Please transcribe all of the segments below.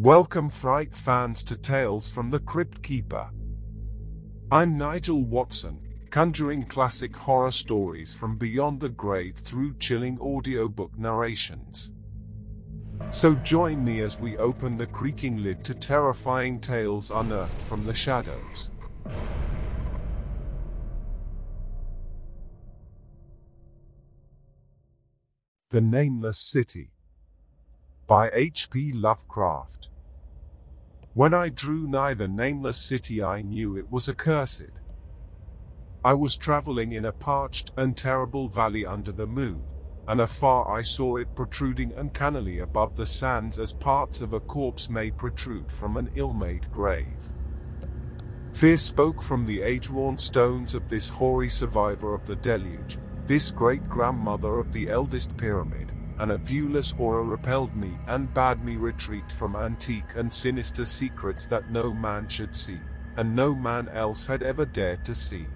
Welcome Fright fans to Tales from the Crypt Keeper. I'm Nigel Watson, conjuring classic horror stories from beyond the grave through chilling audiobook narrations. So join me as we open the creaking lid to terrifying tales unearthed from the shadows. The Nameless City by H.P. Lovecraft. When I drew nigh the nameless city, I knew it was accursed. I was traveling in a parched and terrible valley under the moon, and afar I saw it protruding uncannily above the sands as parts of a corpse may protrude from an ill-made grave. Fear spoke from the age-worn stones of this hoary survivor of the deluge, this great-grandmother of the eldest pyramid, and a viewless horror repelled me and bade me retreat from antique and sinister secrets that no man should see, and no man else had ever dared to see.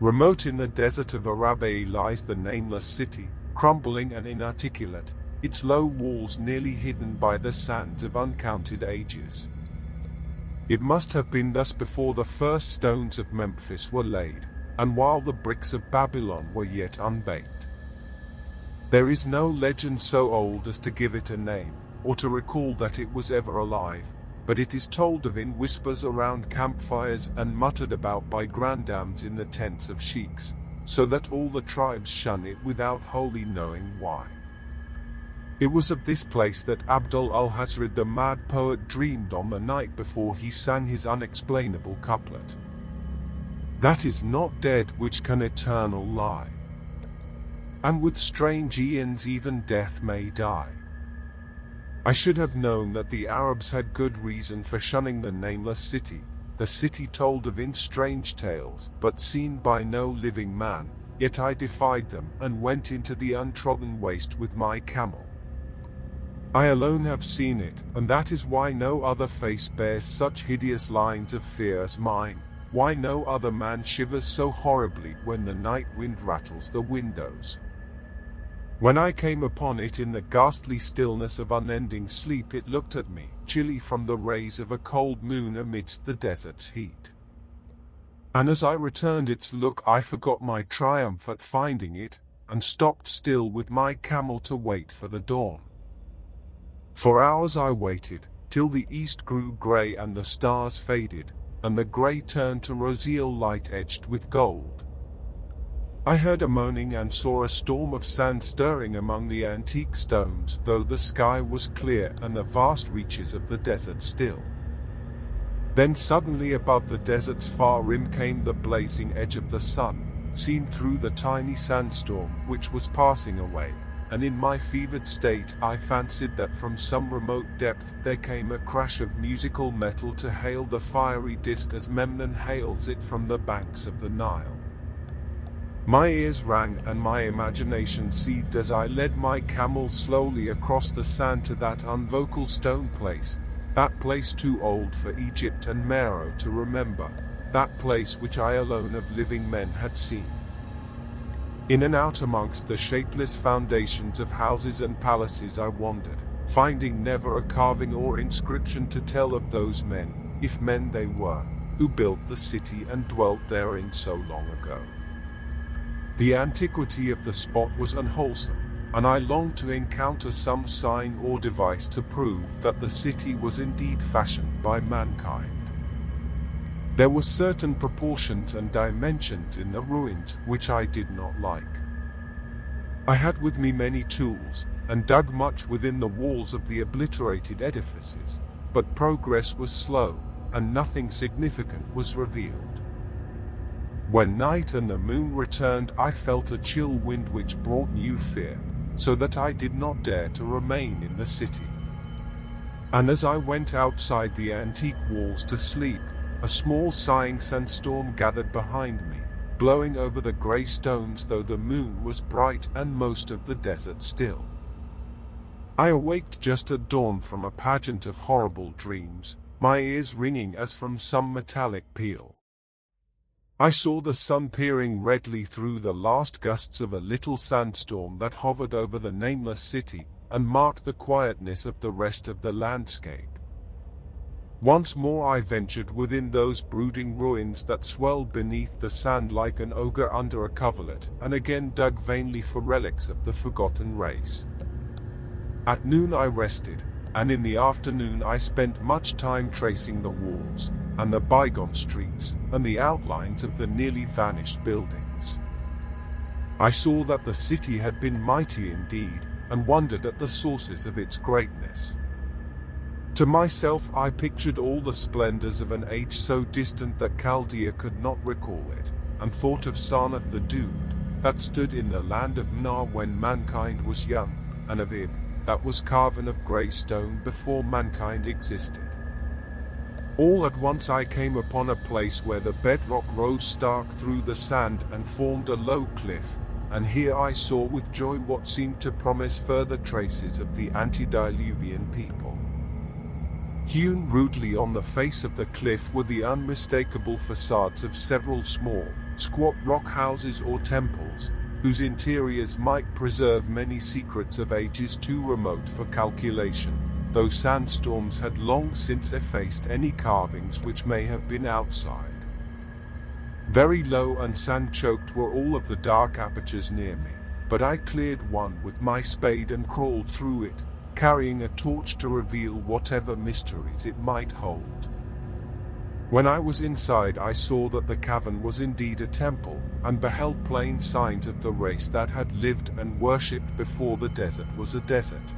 Remote in the desert of Araby lies the nameless city, crumbling and inarticulate, its low walls nearly hidden by the sands of uncounted ages. It must have been thus before the first stones of Memphis were laid, and while the bricks of Babylon were yet unbaked. There is no legend so old as to give it a name, or to recall that it was ever alive, but it is told of in whispers around campfires and muttered about by grandams in the tents of sheiks, so that all the tribes shun it without wholly knowing why. It was of this place that Abdul Alhazred the mad poet dreamed on the night before he sang his unexplainable couplet. That is not dead which can eternal lie and with strange eons even death may die. I should have known that the Arabs had good reason for shunning the nameless city, the city told of in strange tales, but seen by no living man, yet I defied them and went into the untrodden waste with my camel. I alone have seen it, and that is why no other face bears such hideous lines of fear as mine, why no other man shivers so horribly when the night wind rattles the windows. When I came upon it in the ghastly stillness of unending sleep, it looked at me, chilly from the rays of a cold moon amidst the desert's heat. And as I returned its look, I forgot my triumph at finding it, and stopped still with my camel to wait for the dawn. For hours I waited, till the east grew grey and the stars faded, and the grey turned to roseal light edged with gold. I heard a moaning and saw a storm of sand stirring among the antique stones, though the sky was clear and the vast reaches of the desert still. Then suddenly above the desert's far rim came the blazing edge of the sun, seen through the tiny sandstorm which was passing away, and in my fevered state I fancied that from some remote depth there came a crash of musical metal to hail the fiery disk as Memnon hails it from the banks of the Nile. My ears rang and my imagination seethed as I led my camel slowly across the sand to that unvocal stone place, that place too old for Egypt and Meroe to remember, that place which I alone of living men had seen. In and out amongst the shapeless foundations of houses and palaces I wandered, finding never a carving or inscription to tell of those men, if men they were, who built the city and dwelt therein so long ago. The antiquity of the spot was unwholesome, and I longed to encounter some sign or device to prove that the city was indeed fashioned by mankind. There were certain proportions and dimensions in the ruins which I did not like. I had with me many tools, and dug much within the walls of the obliterated edifices, but progress was slow, and nothing significant was revealed. When night and the moon returned, I felt a chill wind which brought new fear, so that I did not dare to remain in the city. And as I went outside the antique walls to sleep, a small sighing sandstorm gathered behind me, blowing over the grey stones though the moon was bright and most of the desert still. I awaked just at dawn from a pageant of horrible dreams, my ears ringing as from some metallic peal. I saw the sun peering redly through the last gusts of a little sandstorm that hovered over the nameless city, and marked the quietness of the rest of the landscape. Once more I ventured within those brooding ruins that swelled beneath the sand like an ogre under a coverlet, and again dug vainly for relics of the forgotten race. At noon I rested, and in the afternoon I spent much time tracing the walls, and the bygone streets, and the outlines of the nearly vanished buildings. I saw that the city had been mighty indeed, and wondered at the sources of its greatness. To myself I pictured all the splendors of an age so distant that Chaldea could not recall it, and thought of Sarnath the doomed, that stood in the land of Mnar when mankind was young, and of Ib, that was carven of grey stone before mankind existed. All at once I came upon a place where the bedrock rose stark through the sand and formed a low cliff, and here I saw with joy what seemed to promise further traces of the antediluvian people. Hewn rudely on the face of the cliff were the unmistakable facades of several small, squat rock houses or temples, whose interiors might preserve many secrets of ages too remote for calculation, though sandstorms had long since effaced any carvings which may have been outside. Very low and sand-choked were all of the dark apertures near me, but I cleared one with my spade and crawled through it, carrying a torch to reveal whatever mysteries it might hold. When I was inside I saw that the cavern was indeed a temple, and beheld plain signs of the race that had lived and worshipped before the desert was a desert.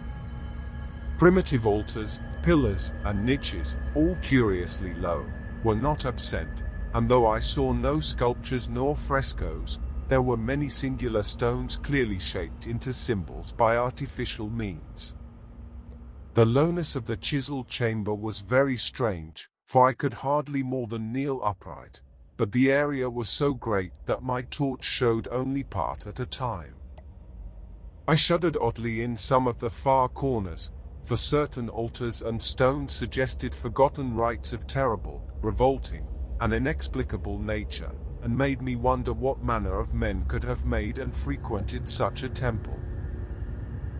Primitive altars, pillars, and niches, all curiously low, were not absent, and though I saw no sculptures nor frescoes, there were many singular stones clearly shaped into symbols by artificial means. The lowness of the chiseled chamber was very strange, for I could hardly more than kneel upright, but the area was so great that my torch showed only part at a time. I shuddered oddly in some of the far corners, for certain altars and stones suggested forgotten rites of terrible, revolting, and inexplicable nature, and made me wonder what manner of men could have made and frequented such a temple.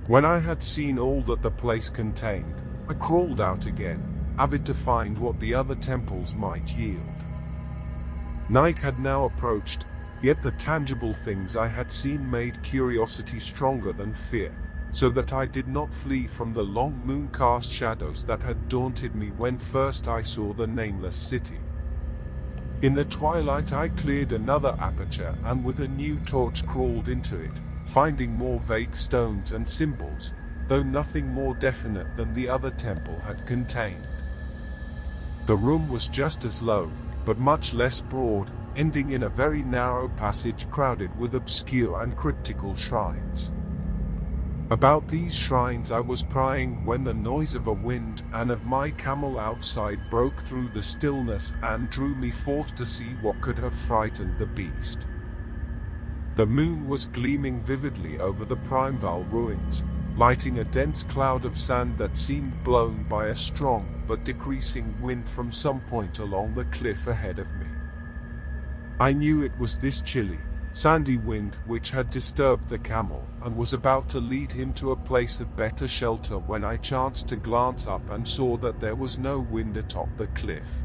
When I had seen all that the place contained, I crawled out again, avid to find what the other temples might yield. Night had now approached, yet the tangible things I had seen made curiosity stronger than fear, so that I did not flee from the long moon-cast shadows that had daunted me when first I saw the nameless city. In the twilight I cleared another aperture and with a new torch crawled into it, finding more vague stones and symbols, though nothing more definite than the other temple had contained. The room was just as low, but much less broad, ending in a very narrow passage crowded with obscure and cryptical shrines. About these shrines I was prying when the noise of a wind and of my camel outside broke through the stillness and drew me forth to see what could have frightened the beast. The moon was gleaming vividly over the Primeval ruins, lighting a dense cloud of sand that seemed blown by a strong but decreasing wind from some point along the cliff ahead of me. I knew it was this chilly, sandy wind which had disturbed the camel and was about to lead him to a place of better shelter when I chanced to glance up and saw that there was no wind atop the cliff.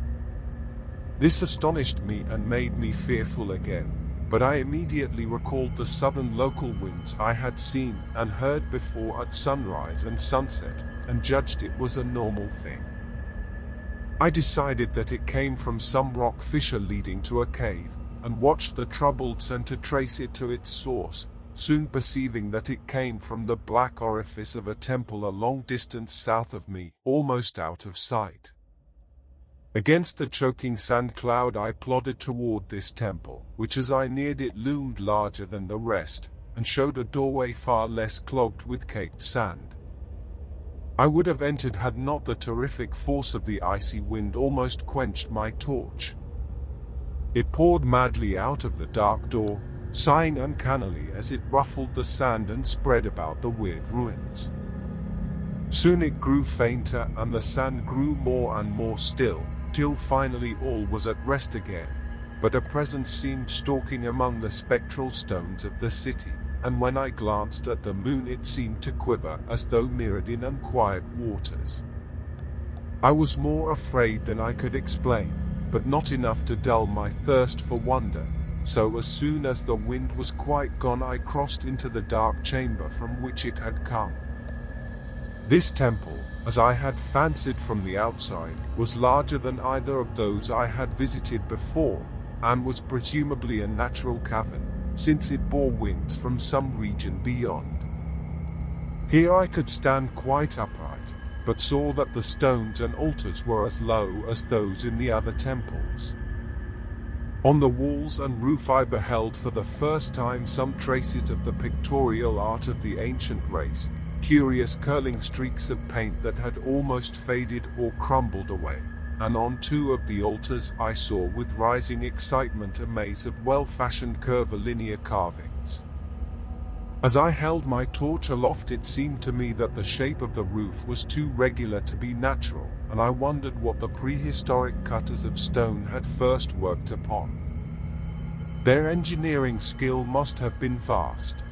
This astonished me and made me fearful again but I immediately recalled the southern local winds I had seen and heard before at sunrise and sunset, and judged it was a normal thing. I decided that it came from some rock fissure leading to a cave, and watched the troubled center trace it to its source, soon perceiving that it came from the black orifice of a temple a long distance south of me, almost out of sight. Against the choking sand cloud I plodded toward this temple, which as I neared it loomed larger than the rest, and showed a doorway far less clogged with caked sand. I would have entered had not the terrific force of the icy wind almost quenched my torch. It poured madly out of the dark door, sighing uncannily as it ruffled the sand and spread about the weird ruins. Soon it grew fainter and the sand grew more and more still, till finally all was at rest again, but a presence seemed stalking among the spectral stones of the city, and when I glanced at the moon it seemed to quiver as though mirrored in unquiet waters. I was more afraid than I could explain, but not enough to dull my thirst for wonder, so as soon as the wind was quite gone I crossed into the dark chamber from which it had come. This temple, as I had fancied from the outside, was larger than either of those I had visited before, and was presumably a natural cavern, since it bore winds from some region beyond. Here I could stand quite upright, but saw that the stones and altars were as low as those in the other temples. On the walls and roof I beheld for the first time some traces of the pictorial art of the ancient race, curious curling streaks of paint that had almost faded or crumbled away and on two of the altars I saw with rising excitement a maze of well-fashioned curvilinear carvings. As I held my torch aloft it seemed to me that the shape of the roof was too regular to be natural, and I wondered what the prehistoric cutters of stone had first worked upon. Their engineering skill must have been vast.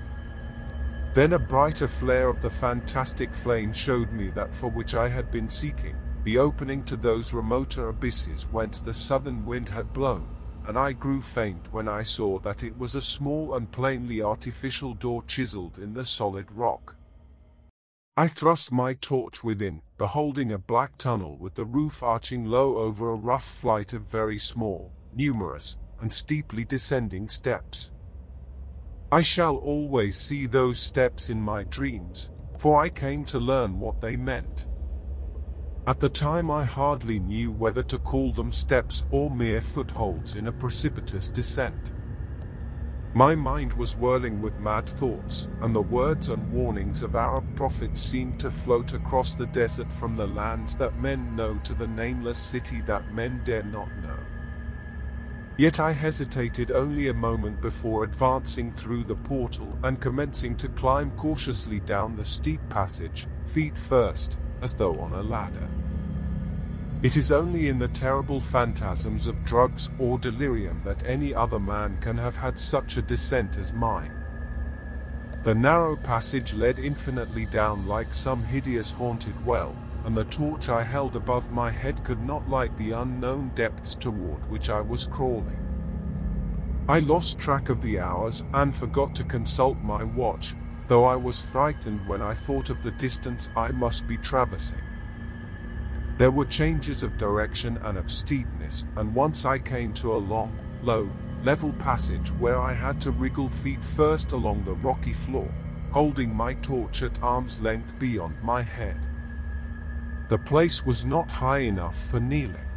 Then a brighter flare of the fantastic flame showed me that for which I had been seeking, the opening to those remoter abysses whence the southern wind had blown, and I grew faint when I saw that it was a small and plainly artificial door chiseled in the solid rock. I thrust my torch within, beholding a black tunnel with the roof arching low over a rough flight of very small, numerous, and steeply descending steps. I shall always see those steps in my dreams, for I came to learn what they meant. At the time I hardly knew whether to call them steps or mere footholds in a precipitous descent. My mind was whirling with mad thoughts, and the words and warnings of Arab prophets seemed to float across the desert from the lands that men know to the nameless city that men dare not know. Yet I hesitated only a moment before advancing through the portal and commencing to climb cautiously down the steep passage, feet first, as though on a ladder. It is only in the terrible phantasms of drugs or delirium that any other man can have had such a descent as mine. The narrow passage led infinitely down like some hideous haunted well, and the torch I held above my head could not light the unknown depths toward which I was crawling. I lost track of the hours and forgot to consult my watch, though I was frightened when I thought of the distance I must be traversing. There were changes of direction and of steepness, and once I came to a long, low, level passage where I had to wriggle feet first along the rocky floor, holding my torch at arm's length beyond my head. The place was not high enough for kneeling.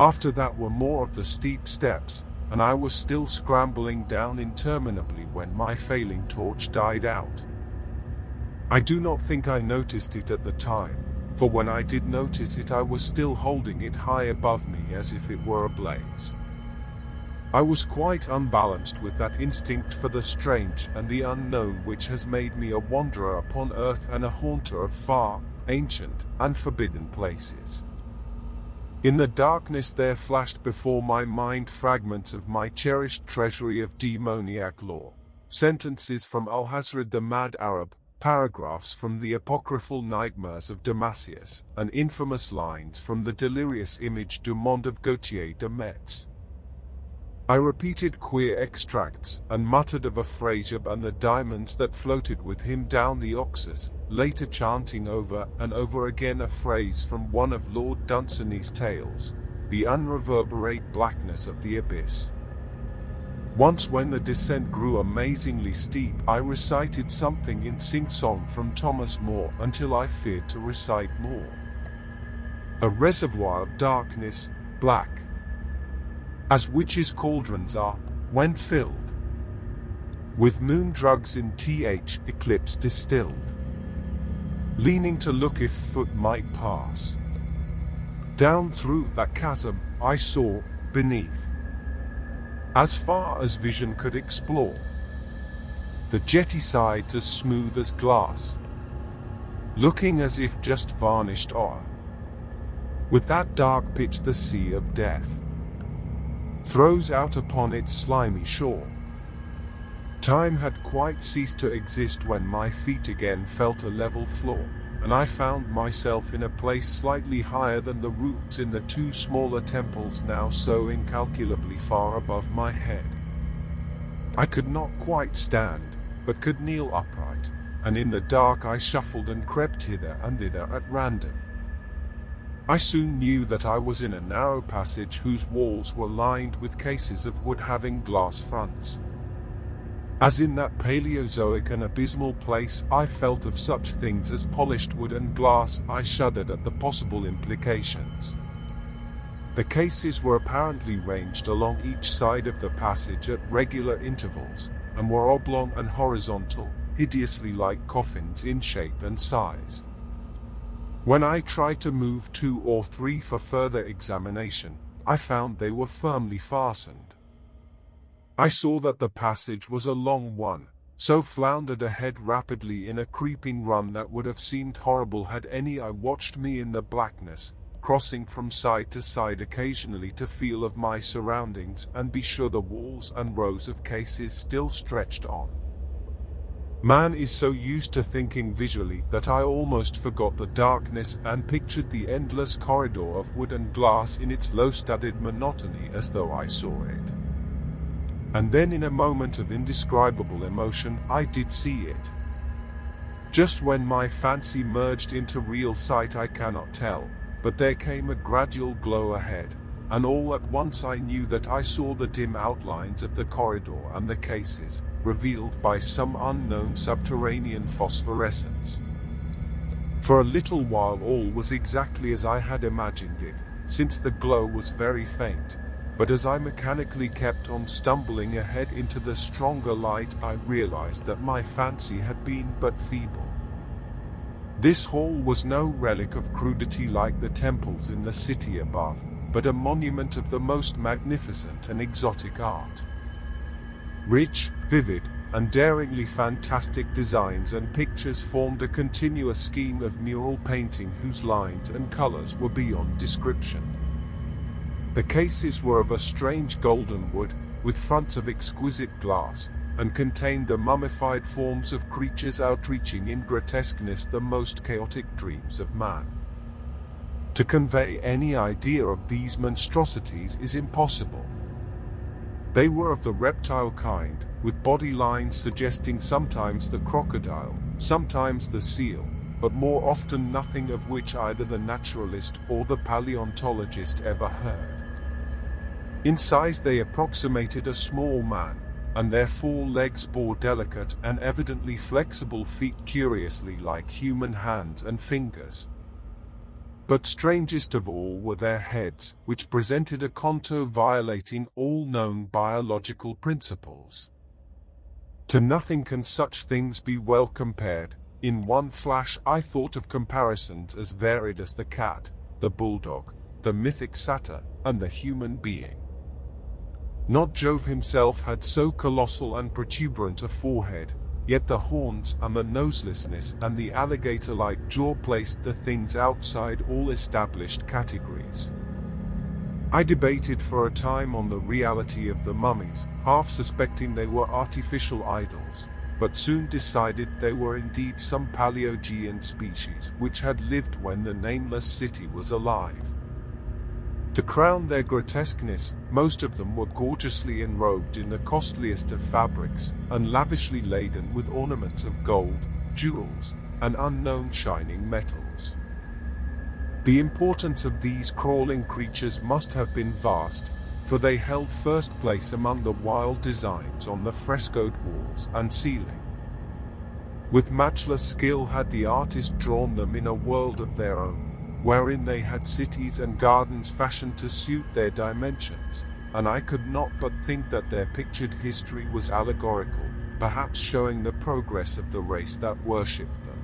After that were more of the steep steps, and I was still scrambling down interminably when my failing torch died out. I do not think I noticed it at the time, for when I did notice it I was still holding it high above me as if it were ablaze. I was quite unbalanced with that instinct for the strange and the unknown which has made me a wanderer upon earth and a haunter of far, ancient, and forbidden places. In the darkness there flashed before my mind fragments of my cherished treasury of demoniac lore, sentences from Alhazred the Mad Arab, paragraphs from the apocryphal nightmares of Damascius, and infamous lines from the delirious image du monde of Gautier de Metz. I repeated queer extracts and muttered of Afrasiab and the diamonds that floated with him down the Oxus, later chanting over and over again a phrase from one of Lord Dunsany's tales, the unreverberate blackness of the abyss. Once when the descent grew amazingly steep, I recited something in sing-song from Thomas Moore until I feared to recite more. A reservoir of darkness, black, as witches' cauldrons are, when filled with moon drugs in th eclipse distilled. Leaning to look if foot might pass. Down through that chasm I saw, beneath, as far as vision could explore, the jetty sides as smooth as glass, looking as if just varnished o'er. With that dark pitch the sea of death throws out upon its slimy shore. Time had quite ceased to exist when my feet again felt a level floor, and I found myself in a place slightly higher than the roofs in the two smaller temples now so incalculably far above my head. I could not quite stand, but could kneel upright, and in the dark I shuffled and crept hither and thither at random. I soon knew that I was in a narrow passage whose walls were lined with cases of wood having glass fronts. As in that Paleozoic and abysmal place I felt of such things as polished wood and glass, I shuddered at the possible implications. The cases were apparently ranged along each side of the passage at regular intervals, and were oblong and horizontal, hideously like coffins in shape and size. When I tried to move two or three for further examination, I found they were firmly fastened. I saw that the passage was a long one, so floundered ahead rapidly in a creeping run that would have seemed horrible had any eye watched me in the blackness, crossing from side to side occasionally to feel of my surroundings and be sure the walls and rows of cases still stretched on. Man is so used to thinking visually that I almost forgot the darkness and pictured the endless corridor of wood and glass in its low-studded monotony as though I saw it. And then in a moment of indescribable emotion, I did see it. Just when my fancy merged into real sight I cannot tell, but there came a gradual glow ahead, and all at once I knew that I saw the dim outlines of the corridor and the cases, revealed by some unknown subterranean phosphorescence. For a little while all was exactly as I had imagined it, since the glow was very faint, but as I mechanically kept on stumbling ahead into the stronger light, I realized that my fancy had been but feeble. This hall was no relic of crudity like the temples in the city above, but a monument of the most magnificent and exotic art. Rich, vivid, and daringly fantastic designs and pictures formed a continuous scheme of mural painting whose lines and colors were beyond description. The cases were of a strange golden wood, with fronts of exquisite glass, and contained the mummified forms of creatures outreaching in grotesqueness the most chaotic dreams of man. To convey any idea of these monstrosities is impossible. They were of the reptile kind, with body lines suggesting sometimes the crocodile, sometimes the seal, but more often nothing of which either the naturalist or the paleontologist ever heard. In size they approximated a small man, and their four legs bore delicate and evidently flexible feet curiously like human hands and fingers. But strangest of all were their heads, which presented a contour violating all known biological principles. To nothing can such things be well compared. In one flash I thought of comparisons as varied as the cat, the bulldog, the mythic satyr, and the human being. Not Jove himself had so colossal and protuberant a forehead, yet the horns and the noselessness and the alligator-like jaw placed the things outside all established categories. I debated for a time on the reality of the mummies, half suspecting they were artificial idols, but soon decided they were indeed some Paleogean species which had lived when the nameless city was alive. To crown their grotesqueness, most of them were gorgeously enrobed in the costliest of fabrics, and lavishly laden with ornaments of gold, jewels, and unknown shining metals. The importance of these crawling creatures must have been vast, for they held first place among the wild designs on the frescoed walls and ceiling. With matchless skill had the artist drawn them in a world of their own wherein they had cities and gardens fashioned to suit their dimensions, and I could not but think that their pictured history was allegorical, perhaps showing the progress of the race that worshipped them.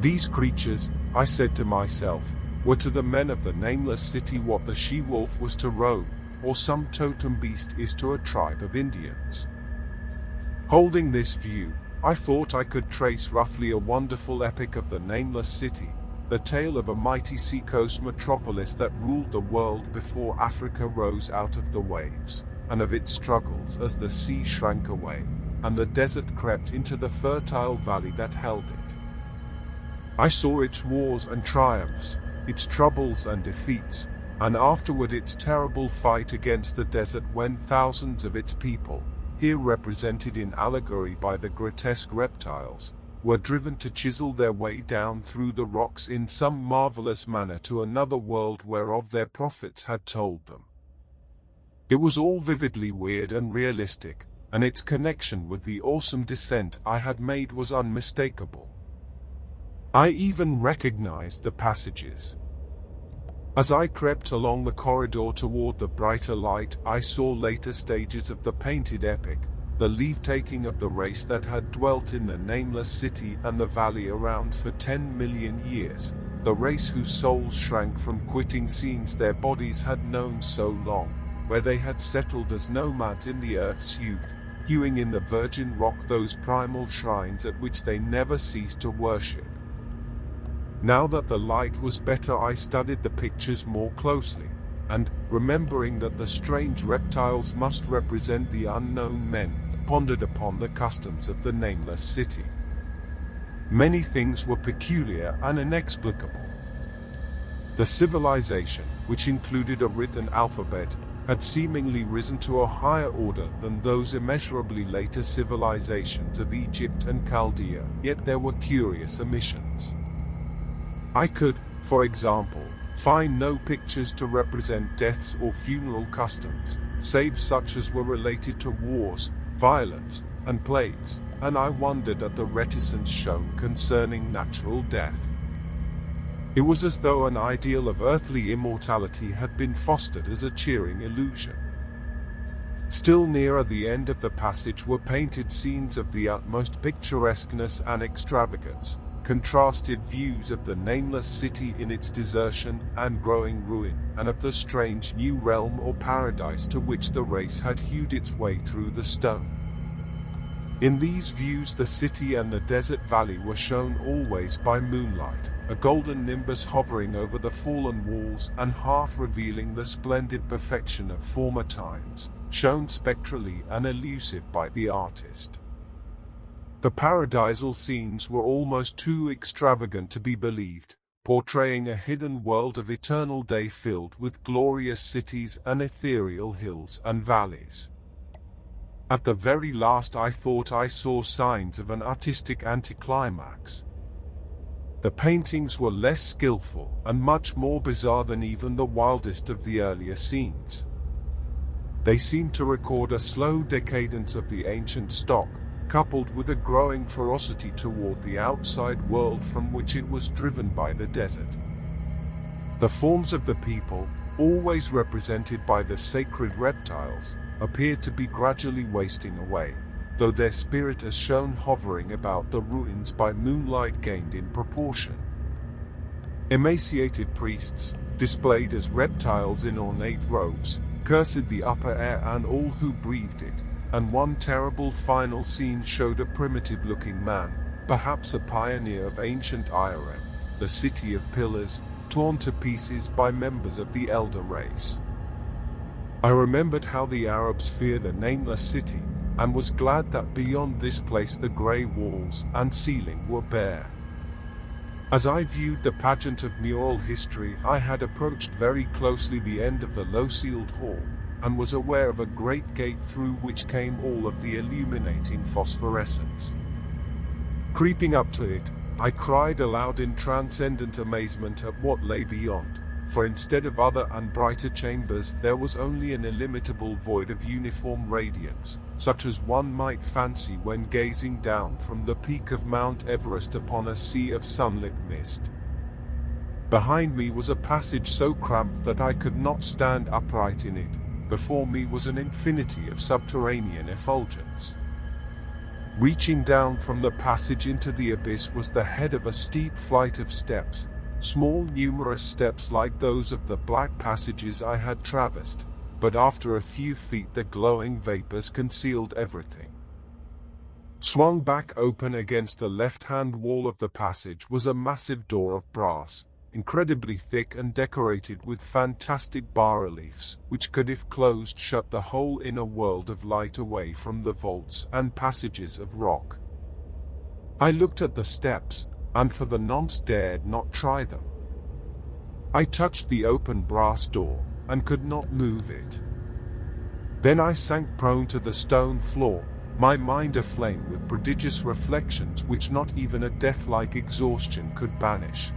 These creatures, I said to myself, were to the men of the nameless city what the she-wolf was to Rome, or some totem beast is to a tribe of Indians. Holding this view, I thought I could trace roughly a wonderful epic of the nameless city, the tale of a mighty seacoast metropolis that ruled the world before Africa rose out of the waves, and of its struggles as the sea shrank away, and the desert crept into the fertile valley that held it. I saw its wars and triumphs, its troubles and defeats, and afterward its terrible fight against the desert when thousands of its people, here represented in allegory by the grotesque reptiles, were driven to chisel their way down through the rocks in some marvelous manner to another world whereof their prophets had told them. It was all vividly weird and realistic, and its connection with the awesome descent I had made was unmistakable. I even recognized the passages. As I crept along the corridor toward the brighter light, I saw later stages of the painted epic, the leave-taking of the race that had dwelt in the nameless city and the valley around for 10 million years, the race whose souls shrank from quitting scenes their bodies had known so long, where they had settled as nomads in the earth's youth, hewing in the virgin rock those primal shrines at which they never ceased to worship. Now that the light was better I studied the pictures more closely, and, remembering that the strange reptiles must represent the unknown men, pondered upon the customs of the nameless city. Many things were peculiar and inexplicable. The civilization, which included a written alphabet, had seemingly risen to a higher order than those immeasurably later civilizations of Egypt and Chaldea, yet there were curious omissions. I could, for example, find no pictures to represent deaths or funeral customs, save such as were related to wars, violence, and plagues, and I wondered at the reticence shown concerning natural death. It was as though an ideal of earthly immortality had been fostered as a cheering illusion. Still nearer the end of the passage were painted scenes of the utmost picturesqueness and extravagance, contrasted views of the nameless city in its desertion and growing ruin, and of the strange new realm or paradise to which the race had hewed its way through the stone. In these views the city and the desert valley were shown always by moonlight, a golden nimbus hovering over the fallen walls and half revealing the splendid perfection of former times, shown spectrally and elusive by the artist. The paradisal scenes were almost too extravagant to be believed, portraying a hidden world of eternal day filled with glorious cities and ethereal hills and valleys. At the very last I thought I saw signs of an artistic anticlimax. The paintings were less skillful and much more bizarre than even the wildest of the earlier scenes. They seemed to record a slow decadence of the ancient stock, coupled with a growing ferocity toward the outside world from which it was driven by the desert. The forms of the people, always represented by the sacred reptiles, appeared to be gradually wasting away, though their spirit as shown hovering about the ruins by moonlight gained in proportion. Emaciated priests, displayed as reptiles in ornate robes, cursed the upper air and all who breathed it, and one terrible final scene showed a primitive-looking man, perhaps a pioneer of ancient Irem, the city of pillars, torn to pieces by members of the elder race. I remembered how the Arabs fear the nameless city, and was glad that beyond this place the grey walls and ceiling were bare. As I viewed the pageant of mural history, I had approached very closely the end of the low-ceiled hall, and was aware of a great gate through which came all of the illuminating phosphorescence. Creeping up to it, I cried aloud in transcendent amazement at what lay beyond, for instead of other and brighter chambers there was only an illimitable void of uniform radiance, such as one might fancy when gazing down from the peak of Mount Everest upon a sea of sunlit mist. Behind me was a passage so cramped that I could not stand upright in it, before me was an infinity of subterranean effulgence. Reaching down from the passage into the abyss was the head of a steep flight of steps, small numerous steps like those of the black passages I had traversed, but after a few feet the glowing vapors concealed everything. Swung back open against the left-hand wall of the passage was a massive door of brass, incredibly thick and decorated with fantastic bas-reliefs, which could if closed shut the whole inner world of light away from the vaults and passages of rock. I looked at the steps, and for the nonce dared not try them. I touched the open brass door, and could not move it. Then I sank prone to the stone floor, my mind aflame with prodigious reflections which not even a death-like exhaustion could banish.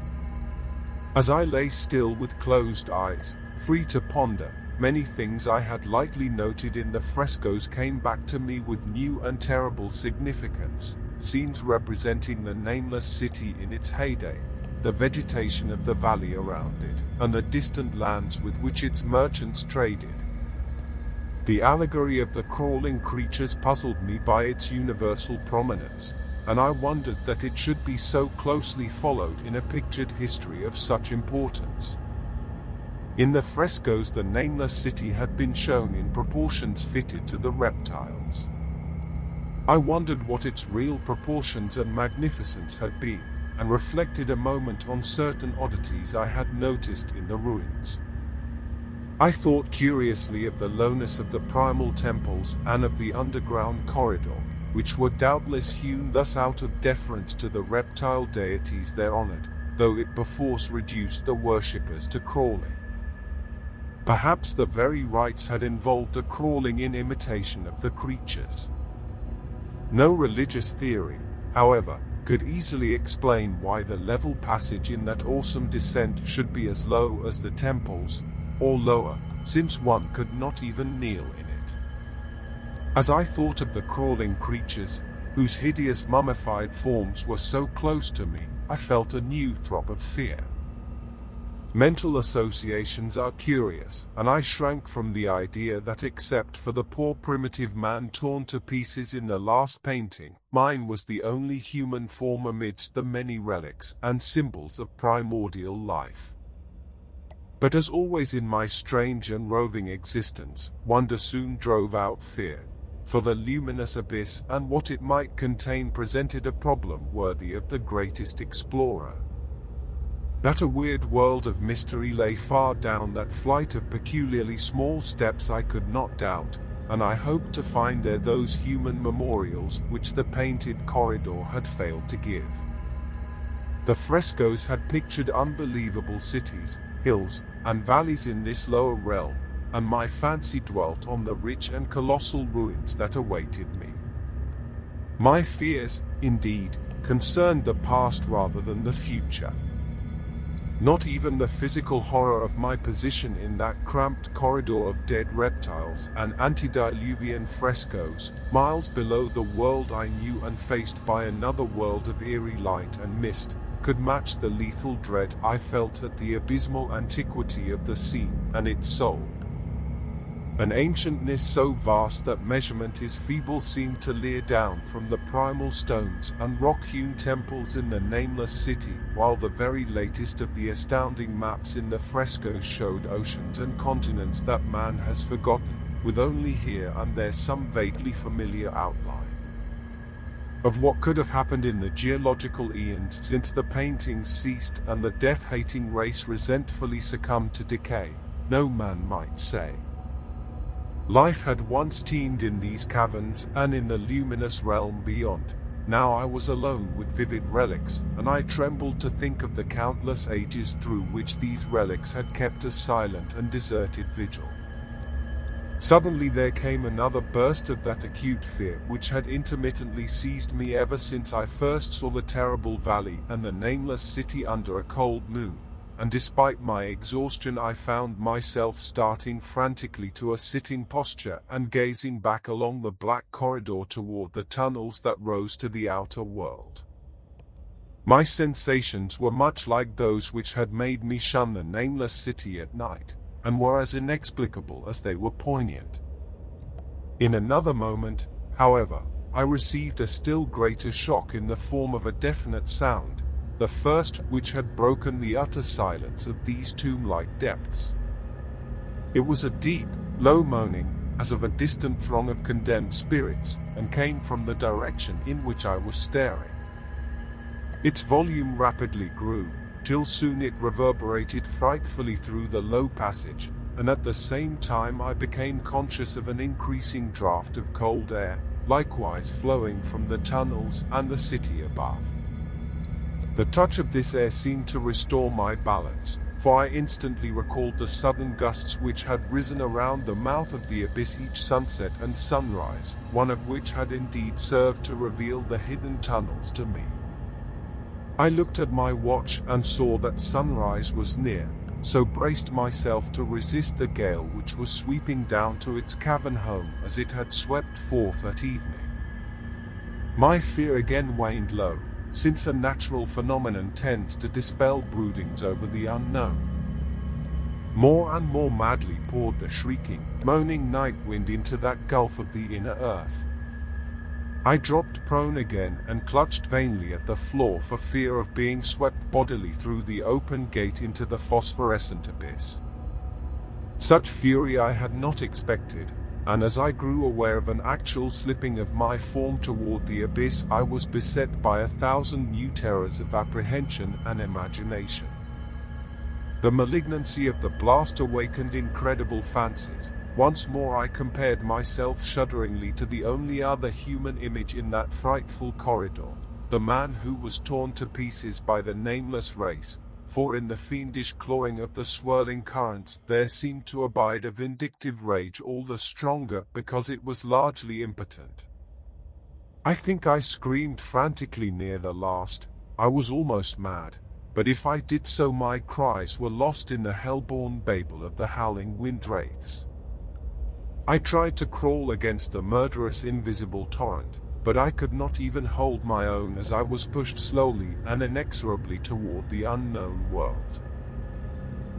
As I lay still with closed eyes, free to ponder, many things I had lightly noted in the frescoes came back to me with new and terrible significance, scenes representing the nameless city in its heyday, the vegetation of the valley around it, and the distant lands with which its merchants traded. The allegory of the crawling creatures puzzled me by its universal prominence, and I wondered that it should be so closely followed in a pictured history of such importance. In the frescoes the nameless city had been shown in proportions fitted to the reptiles. I wondered what its real proportions and magnificence had been, and reflected a moment on certain oddities I had noticed in the ruins. I thought curiously of the lowness of the primal temples and of the underground corridor, which were doubtless hewn thus out of deference to the reptile deities there honored, though it perforce reduced the worshippers to crawling. Perhaps the very rites had involved a crawling in imitation of the creatures. No religious theory, however, could easily explain why the level passage in that awesome descent should be as low as the temples, or lower, since one could not even kneel in it. As I thought of the crawling creatures, whose hideous mummified forms were so close to me, I felt a new throb of fear. Mental associations are curious, and I shrank from the idea that except for the poor primitive man torn to pieces in the last painting, mine was the only human form amidst the many relics and symbols of primordial life. But as always in my strange and roving existence, wonder soon drove out fear, for the luminous abyss and what it might contain presented a problem worthy of the greatest explorer. That a weird world of mystery lay far down that flight of peculiarly small steps I could not doubt, and I hoped to find there those human memorials which the painted corridor had failed to give. The frescoes had pictured unbelievable cities, hills, and valleys in this lower realm, and my fancy dwelt on the rich and colossal ruins that awaited me. My fears, indeed, concerned the past rather than the future. Not even the physical horror of my position in that cramped corridor of dead reptiles and antediluvian frescoes, miles below the world I knew and faced by another world of eerie light and mist, could match the lethal dread I felt at the abysmal antiquity of the scene and its soul. An ancientness so vast that measurement is feeble seemed to leer down from the primal stones and rock-hewn temples in the nameless city, while the very latest of the astounding maps in the frescoes showed oceans and continents that man has forgotten, with only here and there some vaguely familiar outline of what could have happened in the geological eons since the paintings ceased and the death-hating race resentfully succumbed to decay, no man might say. Life had once teemed in these caverns and in the luminous realm beyond. Now I was alone with vivid relics, and I trembled to think of the countless ages through which these relics had kept a silent and deserted vigil. Suddenly there came another burst of that acute fear which had intermittently seized me ever since I first saw the terrible valley and the nameless city under a cold moon, and despite my exhaustion I found myself starting frantically to a sitting posture and gazing back along the black corridor toward the tunnels that rose to the outer world. My sensations were much like those which had made me shun the nameless city at night and were as inexplicable as they were poignant. In another moment, however, I received a still greater shock in the form of a definite sound, the first which had broken the utter silence of these tomb-like depths. It was a deep, low moaning, as of a distant throng of condemned spirits, and came from the direction in which I was staring. Its volume rapidly grew, till soon it reverberated frightfully through the low passage, and at the same time I became conscious of an increasing draught of cold air, likewise flowing from the tunnels and the city above. The touch of this air seemed to restore my balance, for I instantly recalled the sudden gusts which had risen around the mouth of the abyss each sunset and sunrise, one of which had indeed served to reveal the hidden tunnels to me. I looked at my watch and saw that sunrise was near, so braced myself to resist the gale which was sweeping down to its cavern home as it had swept forth at evening. My fear again waned low, since a natural phenomenon tends to dispel broodings over the unknown. More and more madly poured the shrieking, moaning night wind into that gulf of the inner earth. I dropped prone again and clutched vainly at the floor for fear of being swept bodily through the open gate into the phosphorescent abyss. Such fury I had not expected, and as I grew aware of an actual slipping of my form toward the abyss I was beset by a thousand new terrors of apprehension and imagination. The malignancy of the blast awakened incredible fancies, once more I compared myself shudderingly to the only other human image in that frightful corridor, the man who was torn to pieces by the nameless race, for in the fiendish clawing of the swirling currents there seemed to abide a vindictive rage all the stronger because it was largely impotent. I think I screamed frantically near the last, I was almost mad, but if I did so my cries were lost in the hell-born babel of the howling wind wraiths. I tried to crawl against the murderous invisible torrent, but I could not even hold my own as I was pushed slowly and inexorably toward the unknown world.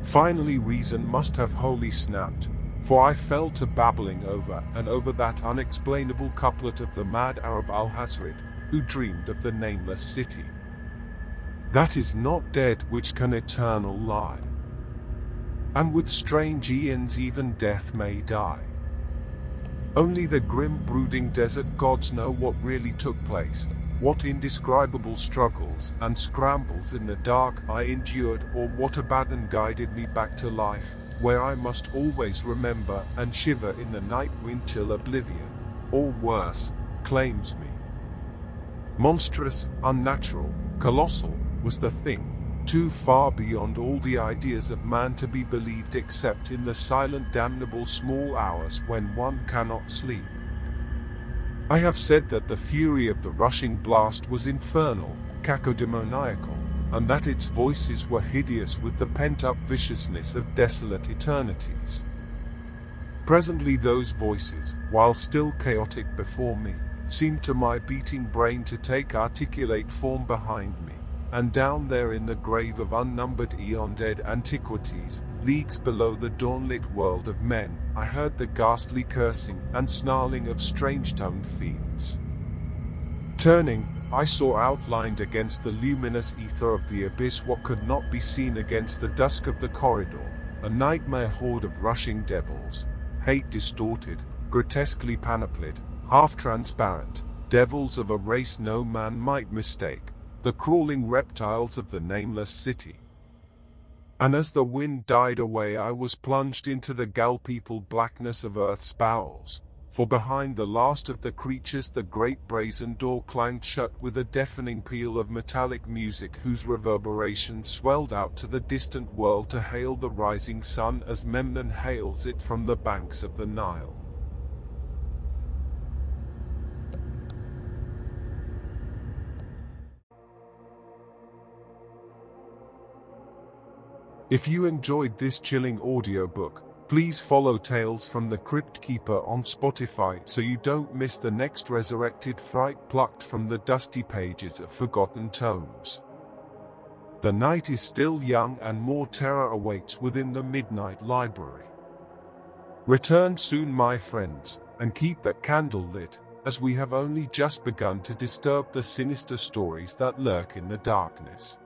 Finally reason must have wholly snapped, for I fell to babbling over and over that unexplainable couplet of the mad Arab Alhazred, who dreamed of the nameless city. That is not dead which can eternal lie. And with strange eons even death may die. Only the grim brooding desert gods know what really took place, what indescribable struggles and scrambles in the dark I endured or what Abaddon guided me back to life, where I must always remember and shiver in the night wind till oblivion, or worse, claims me. Monstrous, unnatural, colossal, was the thing, too far beyond all the ideas of man to be believed except in the silent damnable small hours when one cannot sleep. I have said that the fury of the rushing blast was infernal, cacodemoniacal, and that its voices were hideous with the pent-up viciousness of desolate eternities. Presently those voices, while still chaotic before me, seemed to my beating brain to take articulate form behind me and down there in the grave of unnumbered eon-dead antiquities, leagues below the dawn-lit world of men, I heard the ghastly cursing and snarling of strange-tongued fiends. Turning, I saw outlined against the luminous ether of the abyss what could not be seen against the dusk of the corridor, a nightmare horde of rushing devils, hate distorted, grotesquely panoplied, half-transparent, devils of a race no man might mistake, the crawling reptiles of the nameless city. And as the wind died away I was plunged into the ghoul-peopled blackness of earth's bowels, for behind the last of the creatures the great brazen door clanged shut with a deafening peal of metallic music whose reverberation swelled out to the distant world to hail the rising sun as Memnon hails it from the banks of the Nile. If you enjoyed this chilling audiobook, please follow Tales from the Crypt Keeper on Spotify so you don't miss the next resurrected fright plucked from the dusty pages of forgotten tomes. The night is still young and more terror awaits within the Midnight Library. Return soon my friends, and keep that candle lit, as we have only just begun to disturb the sinister stories that lurk in the darkness.